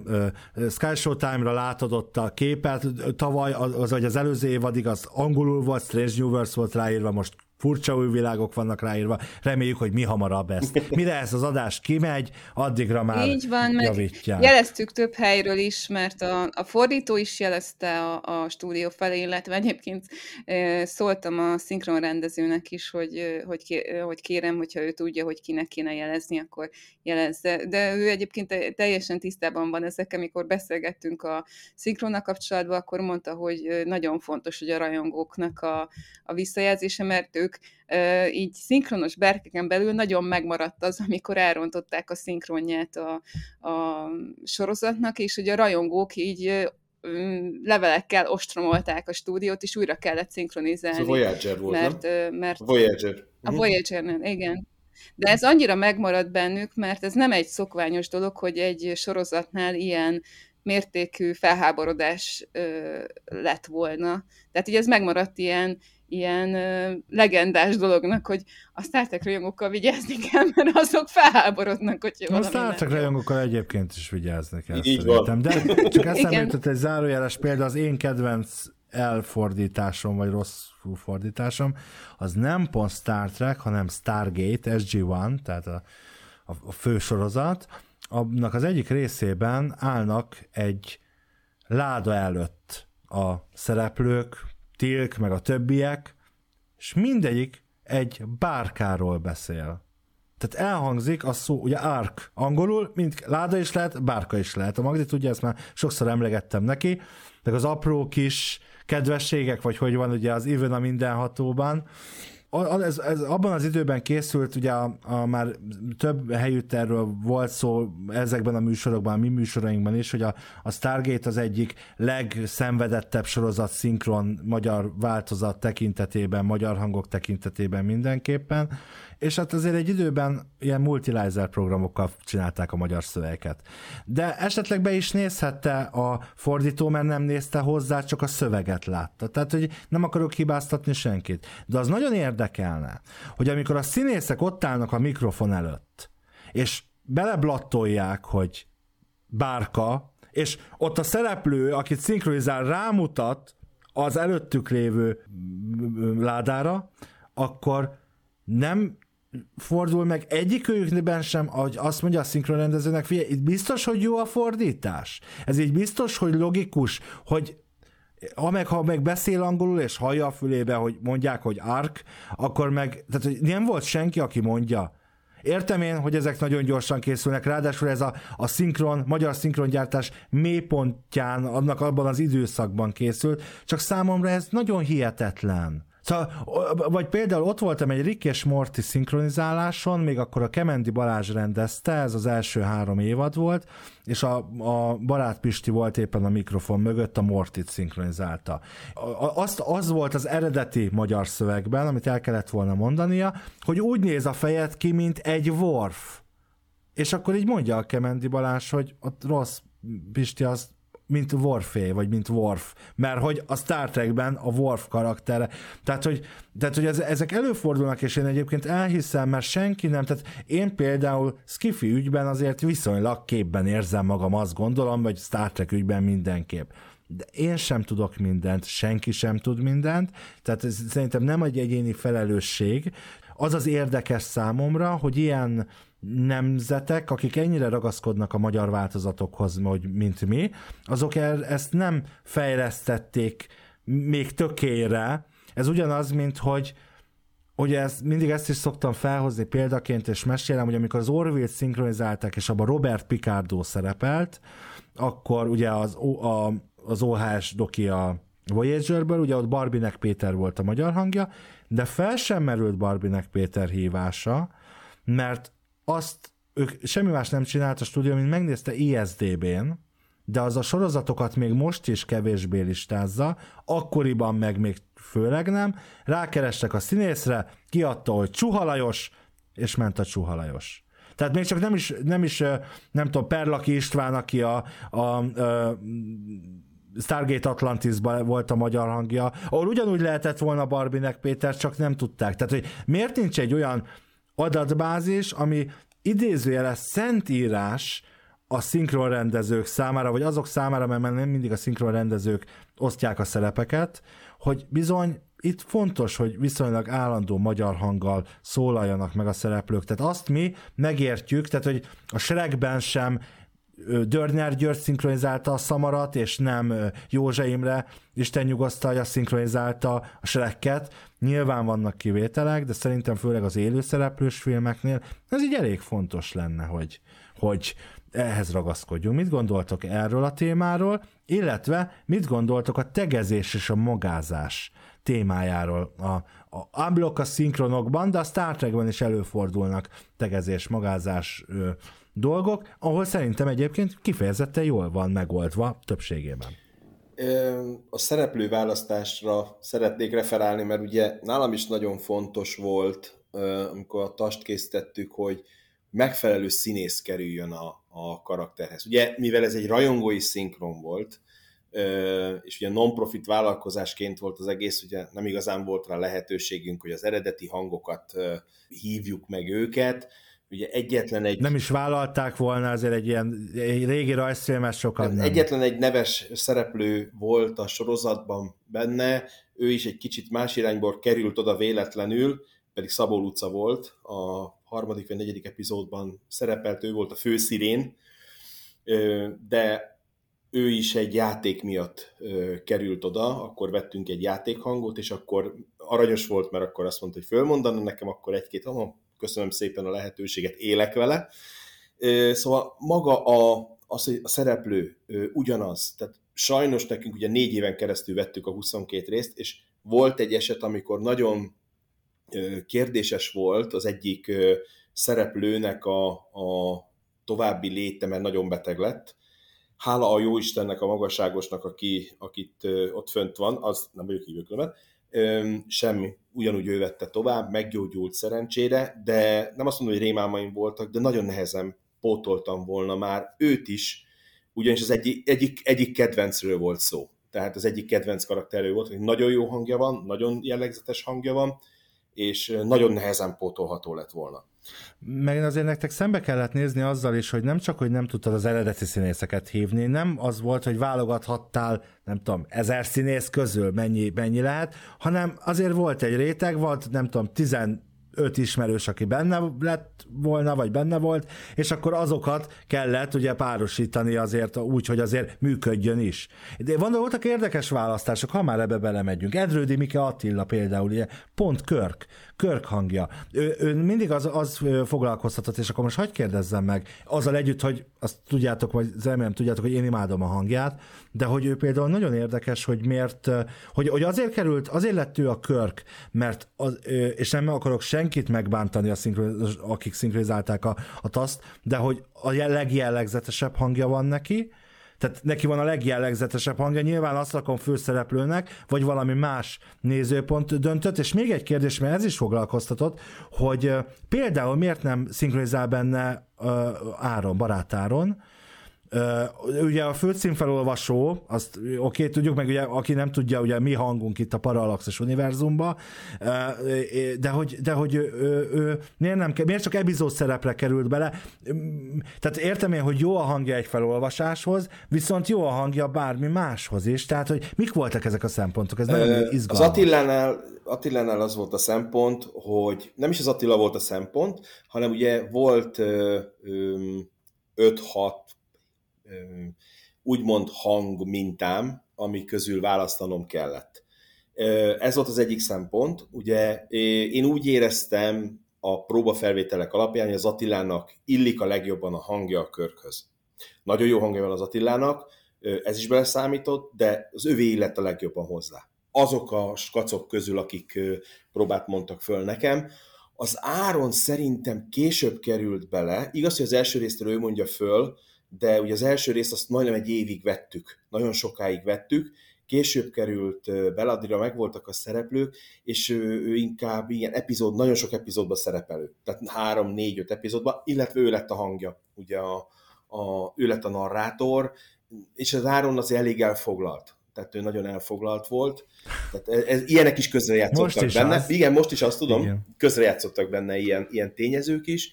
Sky Showtime-ra látod ott a képet, tavaly, az, vagy az előző évadig az angolul volt, Strange New Worlds volt ráírva, most furcsa új világok vannak ráírva. Reméljük, hogy mi hamarabb ezt. (laughs) Mire ez az adás kimegy, addigra már Így van, javítják. jeleztük több helyről is, mert a, a fordító is jelezte a, a stúdió felé, illetve egyébként e, szóltam a szinkron rendezőnek is, hogy, hogy, ké, hogy kérem, hogyha ő tudja, hogy kinek kéne jelezni, akkor jelezze. De ő egyébként teljesen tisztában van ezek, amikor beszélgettünk a szinkronnal kapcsolatban, akkor mondta, hogy nagyon fontos, hogy a rajongóknak a, a visszajelzése, mert ők így szinkronos berkeken belül nagyon megmaradt az, amikor elrontották a szinkronját a, a sorozatnak, és hogy a rajongók így levelekkel ostromolták a stúdiót, és újra kellett szinkronizálni. Ez a Voyager volt, mert, nem? mert Voyager. A mhm. Voyager, igen. De ez annyira megmaradt bennük, mert ez nem egy szokványos dolog, hogy egy sorozatnál ilyen mértékű felháborodás ö, lett volna. Tehát így ez megmaradt ilyen, ilyen ö, legendás dolognak, hogy a Star Trek rajongókkal vigyázni kell, (laughs) mert azok felháborodnak, hogy A Star Trek rajongókkal egyébként is vigyázni kell Így szerintem. De csak (laughs) eszembe jutott egy zárójeles példa, az én kedvenc elfordításom, vagy rossz fordításom, az nem pont Star Trek, hanem Stargate, SG-1, tehát a, a, a fősorozat, annak az egyik részében állnak egy láda előtt a szereplők, Tilk, meg a többiek, és mindegyik egy bárkáról beszél. Tehát elhangzik a szó, ugye ark angolul, mint láda is lehet, bárka is lehet. A Magdi tudja, ezt már sokszor emlegettem neki, meg az apró kis kedvességek, vagy hogy van ugye az Even a mindenhatóban, ez, ez abban az időben készült, ugye a, a már több helyütt erről volt szó ezekben a műsorokban, a mi műsorainkban is, hogy a, a Stargate az egyik legszenvedettebb sorozat szinkron magyar változat tekintetében, magyar hangok tekintetében mindenképpen, és hát azért egy időben ilyen multilizer programokkal csinálták a magyar szövegeket. De esetleg be is nézhette a fordító, mert nem nézte hozzá, csak a szöveget látta. Tehát, hogy nem akarok hibáztatni senkit. De az nagyon érdekelne, hogy amikor a színészek ott állnak a mikrofon előtt, és beleblattolják, hogy bárka, és ott a szereplő, akit szinkronizál, rámutat az előttük lévő ládára, akkor nem fordul meg egyikőjükben sem, hogy azt mondja a szinkronrendezőnek, figyelj, itt biztos, hogy jó a fordítás. Ez így biztos, hogy logikus, hogy ha meg, ha meg beszél angolul, és hallja a fülébe, hogy mondják, hogy ark, akkor meg, tehát hogy nem volt senki, aki mondja. Értem én, hogy ezek nagyon gyorsan készülnek, ráadásul ez a, a szinkron, magyar szinkrongyártás mélypontján, annak abban az időszakban készült, csak számomra ez nagyon hihetetlen. Szóval, vagy például ott voltam egy Rick és Morty szinkronizáláson, még akkor a Kemendi Balázs rendezte, ez az első három évad volt, és a, a Barát Pisti volt éppen a mikrofon mögött, a Mortit szinkronizálta. Azt, az volt az eredeti magyar szövegben, amit el kellett volna mondania, hogy úgy néz a fejed ki, mint egy Worf. És akkor így mondja a Kemendi Balázs, hogy ott rossz Pisti az mint Worfé, vagy mint Worf, mert hogy a Star Trekben a Worf karaktere. Tehát, hogy, tehát, hogy ez, ezek előfordulnak, és én egyébként elhiszem, mert senki nem, tehát én például Skiffy ügyben azért viszonylag képben érzem magam, azt gondolom, vagy Star Trek ügyben mindenképp. De én sem tudok mindent, senki sem tud mindent, tehát ez szerintem nem egy egyéni felelősség. Az az érdekes számomra, hogy ilyen nemzetek, akik ennyire ragaszkodnak a magyar változatokhoz, hogy mint mi, azok el, ezt nem fejlesztették még tökére. Ez ugyanaz, mint hogy hogy ez, mindig ezt is szoktam felhozni példaként, és mesélem, hogy amikor az Orville-t szinkronizálták, és abban Robert Picardo szerepelt, akkor ugye az, a, az OHS doki a Voyagerből, ugye ott Barbinek Péter volt a magyar hangja, de fel sem merült Barbinek Péter hívása, mert azt ők semmi más nem csinált a stúdió, mint megnézte ISDB-n, de az a sorozatokat még most is kevésbé listázza, akkoriban meg még főleg nem. Rákerestek a színészre, kiadta, hogy Csuhalajos, és ment a Csuhalajos. Tehát még csak nem is, nem is nem tudom, Perlaki István, aki a, a, a Stargate Atlantisban volt a magyar hangja, ahol ugyanúgy lehetett volna Barbinek Péter, csak nem tudták. Tehát, hogy miért nincs egy olyan adatbázis, ami idézőjeles szentírás a szinkronrendezők számára, vagy azok számára, mert nem mindig a szinkronrendezők osztják a szerepeket, hogy bizony itt fontos, hogy viszonylag állandó magyar hanggal szólaljanak meg a szereplők. Tehát azt mi megértjük, tehát hogy a Shrekben sem ö, Dörner György szinkronizálta a Szamarat, és nem ö, Józsa Imre, Isten nyugosztalja szinkronizálta a Shreket. Nyilván vannak kivételek, de szerintem főleg az élőszereplős filmeknél ez így elég fontos lenne, hogy, hogy ehhez ragaszkodjunk. Mit gondoltok erről a témáról, illetve mit gondoltok a tegezés és a magázás témájáról? A, a unblock a szinkronokban, de a Star Trekben is előfordulnak tegezés, magázás ö, dolgok, ahol szerintem egyébként kifejezetten jól van megoldva többségében. A szereplő választásra szeretnék referálni, mert ugye nálam is nagyon fontos volt, amikor a tast készítettük, hogy, megfelelő színész kerüljön a, a karakterhez. Ugye, mivel ez egy rajongói szinkron volt, és ugye non-profit vállalkozásként volt az egész, ugye nem igazán volt rá lehetőségünk, hogy az eredeti hangokat hívjuk meg őket, ugye egyetlen egy... Nem is vállalták volna, azért egy ilyen egy régi rajzfilmes sokan nem. Egyetlen egy neves szereplő volt a sorozatban benne, ő is egy kicsit más irányból került oda véletlenül, pedig Szabó Luca volt, a harmadik vagy negyedik epizódban szerepelt, ő volt a főszirén, de ő is egy játék miatt került oda, akkor vettünk egy játékhangot, és akkor aranyos volt, mert akkor azt mondta, hogy fölmondana nekem, akkor egy-két, oh, köszönöm szépen a lehetőséget, élek vele. Szóval maga a, az, hogy a szereplő ugyanaz, tehát sajnos nekünk ugye négy éven keresztül vettük a 22 részt, és volt egy eset, amikor nagyon kérdéses volt az egyik szereplőnek a, a további léte, mert nagyon beteg lett. Hála a jó Istennek, a magasságosnak, aki, akit ott fönt van, az nem vagyok hívő semmi, ugyanúgy ő vette tovább, meggyógyult szerencsére, de nem azt mondom, hogy rémálmaim voltak, de nagyon nehezen pótoltam volna már őt is, ugyanis az egyik, egyik, egyik kedvencről volt szó. Tehát az egyik kedvenc karakterről volt, hogy nagyon jó hangja van, nagyon jellegzetes hangja van, és nagyon nehezen pótolható lett volna. Meg azért nektek szembe kellett nézni azzal is, hogy nem csak, hogy nem tudtad az eredeti színészeket hívni, nem az volt, hogy válogathattál, nem tudom, ezer színész közül mennyi, mennyi lehet, hanem azért volt egy réteg, volt nem tudom, tizen öt ismerős, aki benne lett volna, vagy benne volt, és akkor azokat kellett ugye párosítani azért úgy, hogy azért működjön is. De van, voltak érdekes választások, ha már ebbe belemegyünk. Edrődi Mike Attila például, ugye, pont Körk, Körk hangja. Ő, ő mindig az, az foglalkoztatott, és akkor most hagyd kérdezzem meg, azzal együtt, hogy azt tudjátok, vagy remélem tudjátok, hogy én imádom a hangját, de hogy ő például nagyon érdekes, hogy miért, hogy, hogy azért került, azért lett ő a Körk, mert az, és nem akarok senkit megbántani, a szinkron, akik szinkronizálták a, a taszt, de hogy a legjellegzetesebb hangja van neki, tehát neki van a legjellegzetesebb hangja, nyilván azt rakom főszereplőnek, vagy valami más nézőpont döntött, és még egy kérdés, mert ez is foglalkoztatott, hogy például miért nem szinkronizál benne Áron, barátáron, Uh, ugye a főcímfelolvasó, azt oké, okay, tudjuk, meg ugye, aki nem tudja, ugye mi hangunk itt a Parallaxos univerzumban, uh, de hogy, de hogy ő, ő, ő, miért, nem, miért csak epizód szerepre került bele? Tehát értem én, hogy jó a hangja egy felolvasáshoz, viszont jó a hangja bármi máshoz is. Tehát, hogy mik voltak ezek a szempontok? Ez nagyon uh, izgalmas. Az Attilánál, Attilánál az volt a szempont, hogy nem is az Attila volt a szempont, hanem ugye volt 5-6 úgymond hang mintám, ami közül választanom kellett. Ez volt az egyik szempont. Ugye én úgy éreztem a próbafelvételek alapján, hogy az Attilának illik a legjobban a hangja a körkhöz. Nagyon jó hangja van az Attilának, ez is beleszámított, de az övé illett a legjobban hozzá. Azok a skacok közül, akik próbát mondtak föl nekem, az Áron szerintem később került bele, igaz, hogy az első résztől ő mondja föl, de ugye az első részt azt majdnem egy évig vettük, nagyon sokáig vettük, később került bele, addigra megvoltak a szereplők, és ő, ő inkább ilyen epizód, nagyon sok epizódban szerepelő, tehát három, négy, öt epizódban, illetve ő lett a hangja, ugye a, a, ő lett a narrátor, és az Áron azért elég elfoglalt, tehát ő nagyon elfoglalt volt. Tehát ez, ez, ilyenek is közrejátszottak is benne. Az. Igen, most is azt tudom, Igen. közrejátszottak benne ilyen, ilyen tényezők is,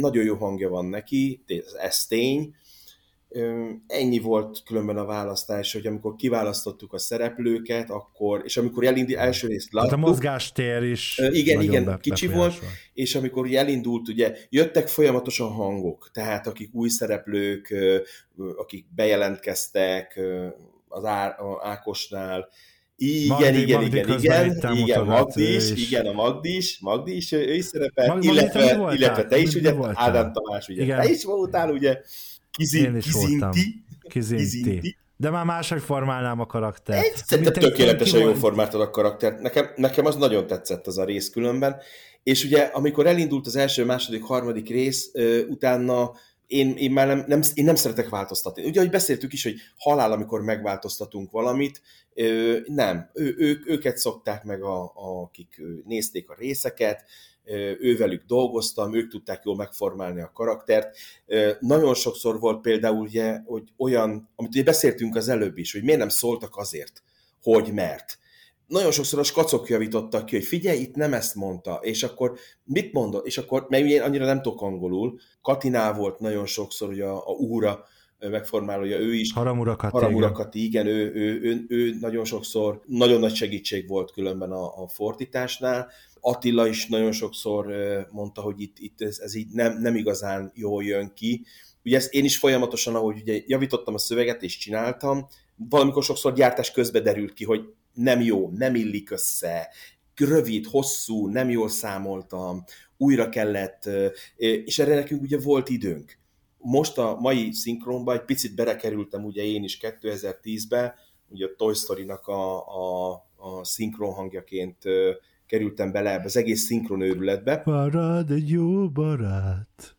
nagyon jó hangja van neki, ez tény. Ennyi volt különben a választás, hogy amikor kiválasztottuk a szereplőket, akkor, és amikor elindult első részt láttuk. Tehát a mozgástér is Igen, igen, be, kicsi volt, és amikor elindult, ugye jöttek folyamatosan hangok, tehát akik új szereplők, akik bejelentkeztek az Ákosnál, igen, Magdi, igen, Magdi igen, igen, igen, Magdi is, igen, a Magdi is, Magdi is, ő, is szerepel, Magdi, illetve, Magdi, illetve te is, ugye, Ádám Tamás, ugye, igen. te is voltál, ugye, Kizi, Én is kizinti, kizinti. kizinti. De már máshogy formálnám a karaktert. Egy, szerintem tökéletesen jól formáltad a karaktert. Nekem, nekem az nagyon tetszett az a rész különben. És ugye, amikor elindult az első, második, harmadik rész, utána én, én már nem, nem, én nem szeretek változtatni. Ugye, ahogy beszéltük is, hogy halál, amikor megváltoztatunk valamit, ö, nem. Ő, ők, őket szokták meg, a, a, akik nézték a részeket, ővelük dolgoztam, ők tudták jól megformálni a karaktert. Nagyon sokszor volt például ugye, hogy olyan, amit ugye beszéltünk az előbb is, hogy miért nem szóltak azért, hogy mert nagyon sokszor a skacok javítottak ki, hogy figyelj, itt nem ezt mondta, és akkor mit mondott, és akkor, mert én annyira nem tudok angolul, Katinál volt nagyon sokszor, hogy a, a úra megformálója, ő is. Haramura Kati, Haramura Kati, igen, ő, ő, ő, ő, nagyon sokszor, nagyon nagy segítség volt különben a, a fordításnál. Attila is nagyon sokszor mondta, hogy itt, itt ez, ez így nem, nem igazán jól jön ki. Ugye ezt én is folyamatosan, ahogy ugye javítottam a szöveget és csináltam, valamikor sokszor gyártás közben derült ki, hogy nem jó, nem illik össze, rövid, hosszú, nem jól számoltam, újra kellett, és erre nekünk ugye volt időnk. Most a mai szinkronban egy picit berekerültem ugye én is 2010-ben, ugye a Toy Story-nak a, a, a szinkron hangjaként kerültem bele ebbe az egész szinkron őrületbe. Marad egy jó barát.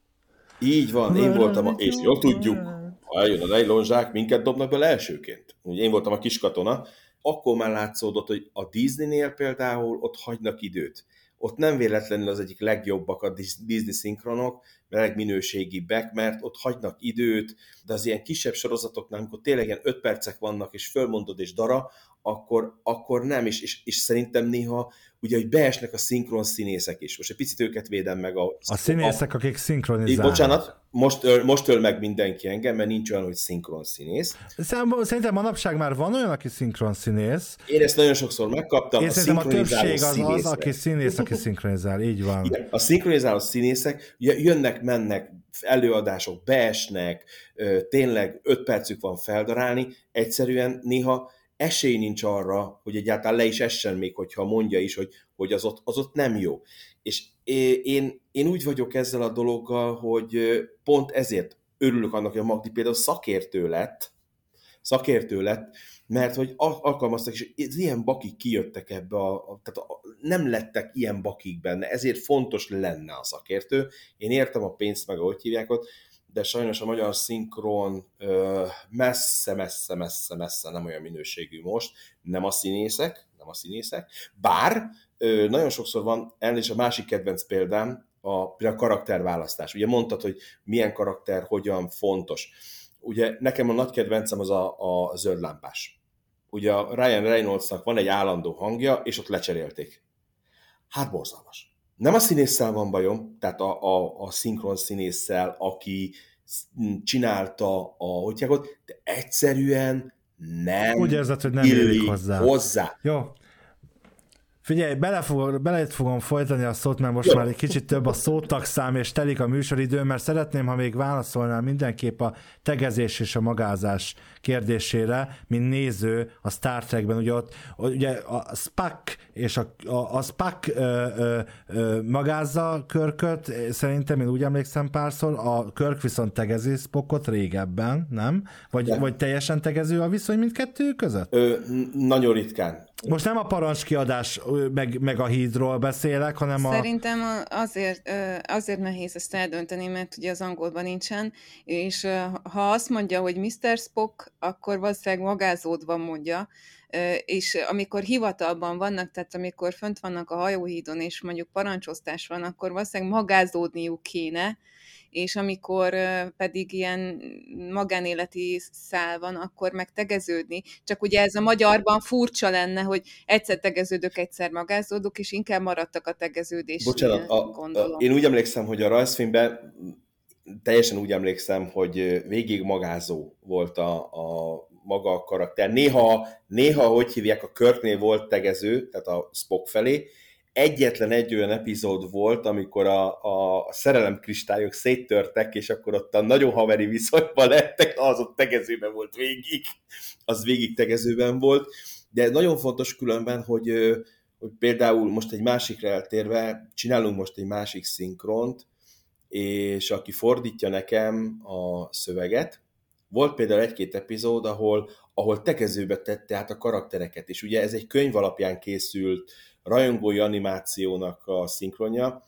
Így van, én voltam, a, és jól tudjuk, ha eljön a nejlonzsák, minket dobnak bele elsőként. Ugye én voltam a kis katona, akkor már látszódott, hogy a Disney-nél például ott hagynak időt. Ott nem véletlenül az egyik legjobbak a Disney szinkronok, legminőségibbek, mert ott hagynak időt, de az ilyen kisebb sorozatoknál, amikor tényleg ilyen öt percek vannak, és fölmondod és dara, akkor, akkor nem, és, és, és szerintem néha ugye, hogy beesnek a szinkron színészek is. Most egy picit őket védem meg a... A színészek, a, akik szinkronizálnak. Bocsánat, most öl, most öl meg mindenki engem, mert nincs olyan, hogy szinkron színész. Szerintem manapság már van olyan, aki szinkron színész. Én ezt nagyon sokszor megkaptam. Én a szerintem a többség az az, aki színész, aki szinkronizál, így van. Igen, a szinkronizáló színészek jönnek, mennek, előadások beesnek, tényleg öt percük van feldarálni, egyszerűen néha esély nincs arra, hogy egyáltalán le is essen még, hogyha mondja is, hogy, hogy az, ott, az ott nem jó. És én, én úgy vagyok ezzel a dologgal, hogy pont ezért örülök annak, hogy a Magdi például szakértő lett, szakértő lett, mert hogy alkalmaztak, és ilyen bakik kijöttek ebbe, a, tehát a, nem lettek ilyen bakik benne, ezért fontos lenne a szakértő. Én értem a pénzt, meg ahogy hívják ott, de sajnos a magyar szinkron messze, messze, messze, messze nem olyan minőségű most, nem a színészek, nem a színészek, bár nagyon sokszor van, és a másik kedvenc példám, a, a karakterválasztás. Ugye mondtad, hogy milyen karakter, hogyan fontos. Ugye nekem a nagy kedvencem az a, a zöld lámpás. Ugye a Ryan Reynoldsnak van egy állandó hangja, és ott lecserélték. Hát borzalmas nem a színésszel van bajom, tehát a, a, a szinkron színésszel, aki csinálta a hogyjágot, de egyszerűen nem Úgy érzed, hogy nem illik hozzá. hozzá. Jó, Figyelj, bele, fog, bele fogom folytani a szót, mert most Jó. már egy kicsit több a szótagszám, és telik a műsoridő, mert szeretném, ha még válaszolnál mindenképp a tegezés és a magázás kérdésére, mint néző a Star Trekben, ugye ott ugye a Spock és a, a, a Spock ö, ö, ö, magázza Körköt, szerintem én úgy emlékszem párszor, a Körk viszont tegezi Spockot régebben, nem? Vagy, vagy teljesen tegező a viszony mindkettő között? Ö, nagyon ritkán. Most nem a parancskiadás meg, meg a hídról beszélek, hanem a... Szerintem azért, azért nehéz ezt eldönteni, mert ugye az angolban nincsen, és ha azt mondja, hogy Mr. Spock, akkor valószínűleg magázódva mondja, és amikor hivatalban vannak, tehát amikor fönt vannak a hajóhídon, és mondjuk parancsosztás van, akkor valószínűleg magázódniuk kéne, és amikor pedig ilyen magánéleti szál van, akkor meg tegeződni. Csak ugye ez a magyarban furcsa lenne, hogy egyszer tegeződök, egyszer magázódok, és inkább maradtak a tegeződés. Bocsánat, a, a, én úgy emlékszem, hogy a rajzfilmben teljesen úgy emlékszem, hogy végig magázó volt a, a maga a karakter. Néha, néha, hogy hívják, a Körknél volt tegező, tehát a Spock felé, egyetlen egy olyan epizód volt, amikor a, a szerelem kristályok széttörtek, és akkor ott a nagyon haveri viszonyban lettek, az ott tegezőben volt végig, az végig tegezőben volt, de nagyon fontos különben, hogy, hogy például most egy másikra eltérve, csinálunk most egy másik szinkront, és aki fordítja nekem a szöveget, volt például egy-két epizód, ahol, ahol tegezőbe tette át a karaktereket, és ugye ez egy könyv alapján készült rajongói animációnak a szinkronja,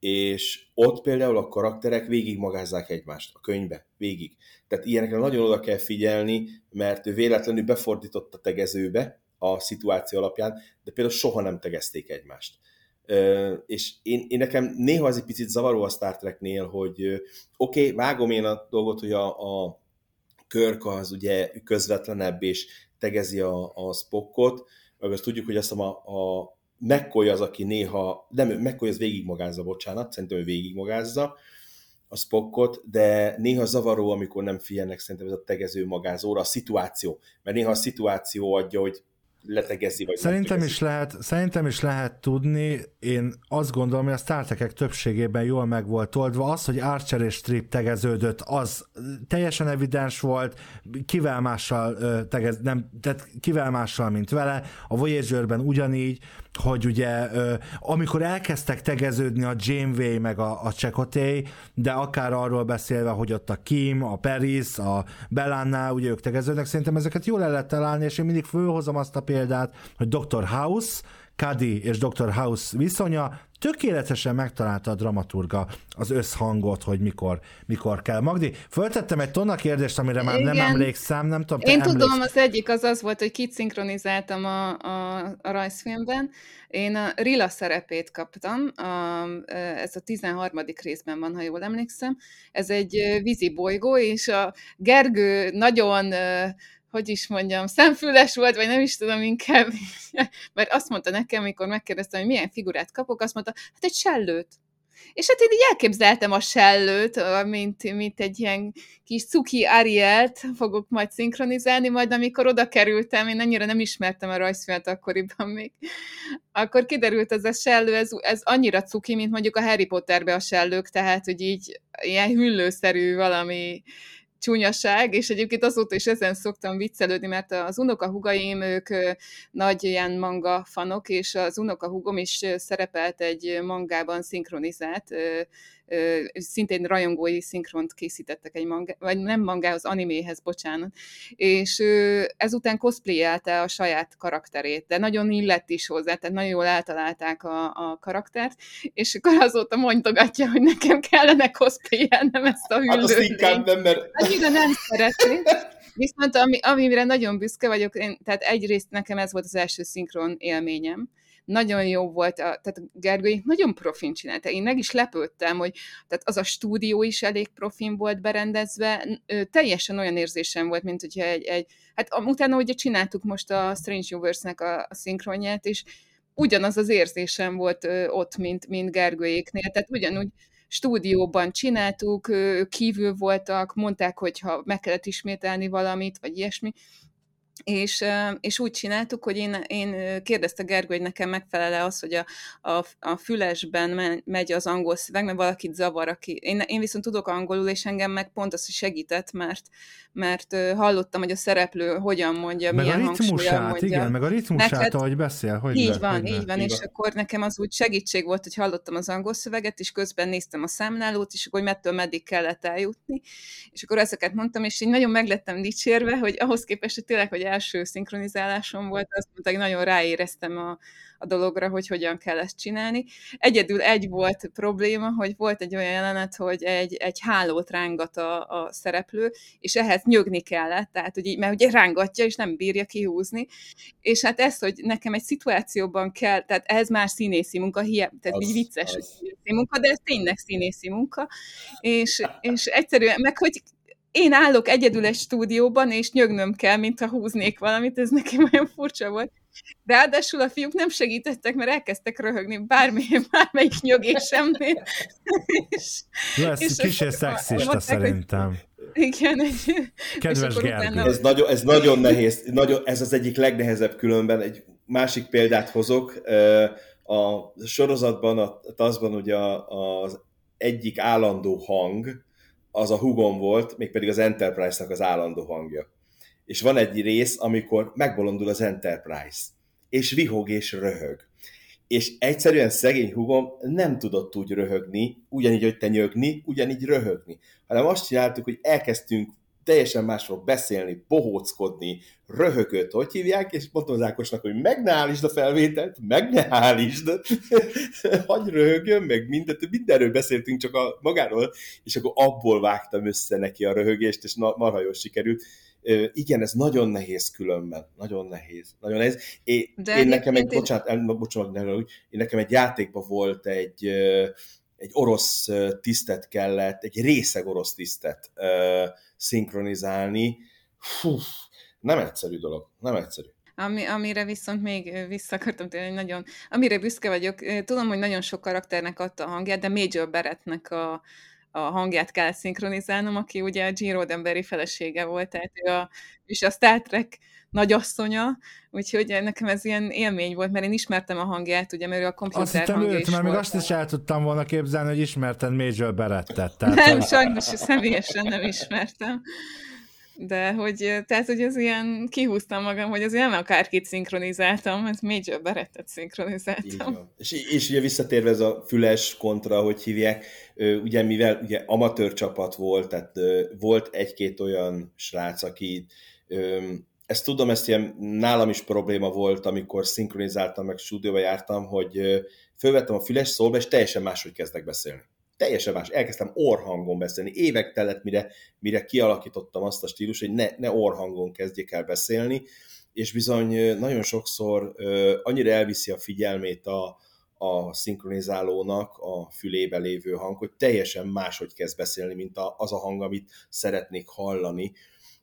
és ott például a karakterek végigmagázzák egymást a könyvbe, végig. Tehát ilyenekre nagyon oda kell figyelni, mert ő véletlenül befordított a tegezőbe a szituáció alapján, de például soha nem tegezték egymást. És én, én nekem néha az egy picit zavaró a Star Treknél, hogy oké, okay, vágom én a dolgot, hogy a, a Körk az ugye közvetlenebb, és tegezi a, a Spockot, meg azt tudjuk, hogy azt a, a McCoy az, aki néha, nem, McCoy az végigmagázza, bocsánat, szerintem ő végigmagázza a Spockot, de néha zavaró, amikor nem figyelnek szerintem ez a tegező magázóra, a szituáció, mert néha a szituáció adja, hogy letegezi, vagy szerintem is lehet, Szerintem is lehet tudni, én azt gondolom, hogy a Star Trek többségében jól meg volt oldva. Az, hogy Archer és Strip tegeződött, az teljesen evidens volt, kivel mással tegez, nem, tehát kivel mással, mint vele. A Voyager-ben ugyanígy, hogy ugye amikor elkezdtek tegeződni a Janeway meg a, a Csekoté, de akár arról beszélve, hogy ott a Kim, a Paris, a Belanna, ugye ők tegeződnek, szerintem ezeket jól el lehet találni, és én mindig fölhozom azt a példát, hogy Dr. House, Cuddy és Dr. House viszonya tökéletesen megtalálta a dramaturga az összhangot, hogy mikor, mikor kell. Magdi, föltettem egy tonna kérdést, amire már Igen. nem emlékszem, nem tudom, Én emléksz... tudom, az egyik az az volt, hogy kit szinkronizáltam a, a, a rajzfilmben. Én a Rila szerepét kaptam, a, ez a 13. részben van, ha jól emlékszem. Ez egy vízi bolygó, és a Gergő nagyon hogy is mondjam, szemfüles volt, vagy nem is tudom inkább, (laughs) mert azt mondta nekem, amikor megkérdeztem, hogy milyen figurát kapok, azt mondta, hát egy sellőt. És hát én így elképzeltem a sellőt, mint, mint egy ilyen kis cuki Arielt fogok majd szinkronizálni, majd amikor oda kerültem, én annyira nem ismertem a rajzfilmet akkoriban még, akkor kiderült ez a sellő, ez, ez annyira cuki, mint mondjuk a Harry Potterbe a sellők, tehát, hogy így ilyen hüllőszerű valami csúnyaság, és egyébként azóta is ezen szoktam viccelődni, mert az unokahugaim, ők nagy ilyen manga fanok, és az unokahugom is szerepelt egy mangában szinkronizált, szintén rajongói szinkront készítettek egy manga, vagy nem mangához, animéhez, bocsánat, és ezután cosplayelte a saját karakterét, de nagyon illett is hozzá, tehát nagyon jól eltalálták a, a karaktert, és akkor azóta mondogatja, hogy nekem kellene cosplayelnem ezt a hüllőt. Hát azt inkább nem, mert... Annyira nem szeretné. Viszont ami, amire nagyon büszke vagyok, én, tehát egyrészt nekem ez volt az első szinkron élményem, nagyon jó volt, a, tehát Gergői nagyon profin csinálta. Én meg is lepődtem, hogy tehát az a stúdió is elég profin volt berendezve, teljesen olyan érzésem volt, mint hogyha egy, egy hát utána ugye csináltuk most a Strange Universe-nek a, a szinkronját, és ugyanaz az érzésem volt ott, mint, mint Gergőjéknél, tehát ugyanúgy stúdióban csináltuk, kívül voltak, mondták, hogy ha meg kellett ismételni valamit, vagy ilyesmi, és, és úgy csináltuk, hogy én, én kérdezte Gergő, hogy nekem megfelele az, hogy a, a, a fülesben megy az angol szöveg, mert valakit zavar, aki... Én, én viszont tudok angolul, és engem meg pont az, hogy segített, mert, mert hallottam, hogy a szereplő hogyan mondja, meg milyen a ritmusát, mondja. igen, meg a ritmusát, Neked, ahogy beszél. Hogy így van, így van, és akkor nekem az úgy segítség volt, hogy hallottam az angol szöveget, és közben néztem a számlálót, és akkor hogy mettől meddig kellett eljutni, és akkor ezeket mondtam, és így nagyon meglettem dicsérve, hogy ahhoz képest, hogy tényleg, hogy első szinkronizálásom volt, azt mondta, hogy nagyon ráéreztem a, a dologra, hogy hogyan kell ezt csinálni. Egyedül egy volt probléma, hogy volt egy olyan jelenet, hogy egy, egy hálót rángat a, a szereplő, és ehhez nyögni kellett, tehát, hogy így, mert ugye rángatja, és nem bírja kihúzni. És hát ez, hogy nekem egy szituációban kell, tehát ez már színészi munka, hiába, tehát az, így vicces, az. hogy színészi munka, de ez tényleg színészi munka, és, és egyszerűen, meg hogy én állok egyedül egy stúdióban, és nyögnöm kell, mintha húznék valamit, ez nekem olyan furcsa volt. Ráadásul a fiúk nem segítettek, mert elkezdtek röhögni bármi, (laughs) bármelyik nyögésemnél. és, Lesz, és kicsit szexista szerintem. Igen, egy... Kedves Gergő. Ez nagyon, ez nagyon nehéz, nagyon, ez az egyik legnehezebb különben. Egy másik példát hozok. A sorozatban, a TASZ-ban ugye az egyik állandó hang, az a hugom volt, mégpedig az Enterprise-nak az állandó hangja. És van egy rész, amikor megbolondul az Enterprise, és vihog és röhög. És egyszerűen szegény hugom nem tudott úgy röhögni, ugyanígy, hogy te nyögni, ugyanígy röhögni. Hanem azt csináltuk, hogy elkezdtünk teljesen másról beszélni, bohóckodni, röhögött, hogy hívják, és mondtam az Ákosnak, hogy meg ne állítsd a felvételt, meg ne állítsd, (laughs) hagyj röhögjön, meg mindent, mindenről beszéltünk, csak a magáról, és akkor abból vágtam össze neki a röhögést, és marha jól sikerült. Igen, ez nagyon nehéz különben. Nagyon nehéz. Nagyon nehéz. É, De én nekem egy, én... bocsánat, el, bocsánat, ne, én nekem egy játékban volt egy, egy orosz tisztet kellett, egy részeg orosz tisztet szinkronizálni. Fú, nem egyszerű dolog, nem egyszerű. Ami, amire viszont még vissza akartam tényleg nagyon, amire büszke vagyok, tudom, hogy nagyon sok karakternek adta a hangját, de Major Barrettnek a, a hangját kell szinkronizálnom, aki ugye a Gene Roddenberry felesége volt, tehát ő a, és a Star Trek nagyasszonya, úgyhogy nekem ez ilyen élmény volt, mert én ismertem a hangját, ugye, mert ő a komputer azt hittem hangja őt, mert még volt. azt is el tudtam volna képzelni, hogy ismerted Major Barrettet. (laughs) Tehát, nem, hogy... sajnos személyesen nem ismertem. De hogy, tehát, hogy az ilyen, kihúztam magam, hogy azért nem akárkit szinkronizáltam, ez Major Barrettet szinkronizáltam. És, és ugye visszatérve ez a füles kontra, hogy hívják, ugye mivel ugye amatőr csapat volt, tehát volt egy-két olyan srác, aki ezt tudom, ezt ilyen nálam is probléma volt, amikor szinkronizáltam, meg stúdióba jártam, hogy fölvettem a füles szólba, és teljesen máshogy kezdek beszélni. Teljesen más. Elkezdtem orhangon beszélni. Évek telett, mire, mire kialakítottam azt a stílus, hogy ne, ne orhangon kezdjek el beszélni, és bizony nagyon sokszor annyira elviszi a figyelmét a, a szinkronizálónak a fülébe lévő hang, hogy teljesen máshogy kezd beszélni, mint az a hang, amit szeretnék hallani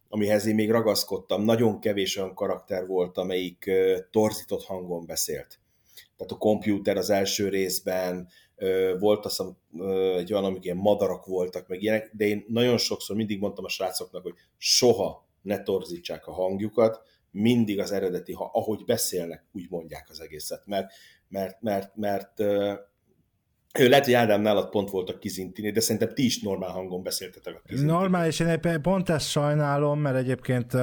amihez én még ragaszkodtam. Nagyon kevés olyan karakter volt, amelyik torzított hangon beszélt. Tehát a kompjúter az első részben, volt azt hiszem egy olyan, amik ilyen madarak voltak, meg ilyenek, de én nagyon sokszor mindig mondtam a srácoknak, hogy soha ne torzítsák a hangjukat, mindig az eredeti, ha ahogy beszélnek, úgy mondják az egészet, mert, mert, mert, mert ő lehet, hogy Ádám nálad pont voltak kizintini, de szerintem ti is normál hangon beszéltetek a kizintini. Normális, én pont ezt sajnálom, mert egyébként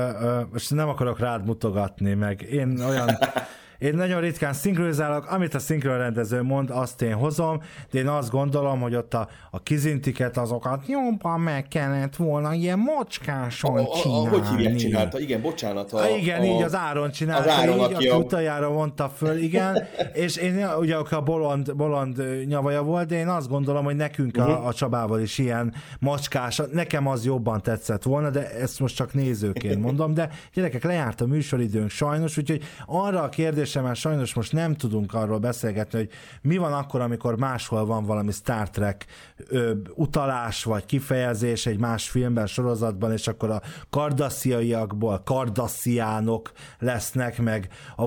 most nem akarok rád mutogatni, meg én olyan (laughs) Én nagyon ritkán szinkronizálok, amit a szinkronrendező mond, azt én hozom, de én azt gondolom, hogy ott a, a kizintiket, azokat jobban meg kellett volna ilyen mocskáson a, csinálni. A, a, hogy hívják csinálta? Igen, bocsánat. A, a, igen, a, így az Áron csinálta, az Áron, így, aki a... utajára mondta föl, igen, (laughs) és én ugye a bolond, bolond nyavaja volt, de én azt gondolom, hogy nekünk uh-huh. a, a Csabával is ilyen mocskás, nekem az jobban tetszett volna, de ezt most csak nézőként mondom, de gyerekek, lejárt a műsoridőnk sajnos, úgyhogy arra a kérdés kérdésemben sajnos most nem tudunk arról beszélgetni, hogy mi van akkor, amikor máshol van valami Star Trek ö, utalás vagy kifejezés egy más filmben, sorozatban, és akkor a kardassziaiakból kardassziánok lesznek, meg a,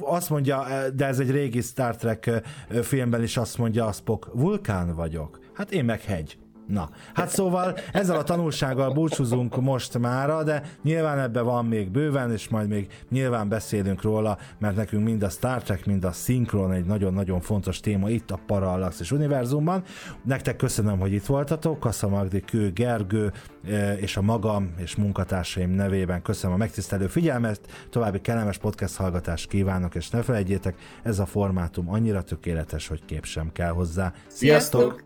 azt mondja, de ez egy régi Star Trek filmben is azt mondja a Spock, vulkán vagyok. Hát én meg hegy. Na, hát szóval ezzel a tanulsággal búcsúzunk most mára, de nyilván ebben van még bőven, és majd még nyilván beszélünk róla, mert nekünk mind a Star Trek, mind a szinkron egy nagyon-nagyon fontos téma itt a Parallaxis univerzumban. Nektek köszönöm, hogy itt voltatok, Kassa Magdi, Kő, Gergő, eh, és a magam és munkatársaim nevében köszönöm a megtisztelő figyelmet, további kellemes podcast hallgatást kívánok, és ne felejtjétek, ez a formátum annyira tökéletes, hogy kép sem kell hozzá. Sziasztok! Sziasztok!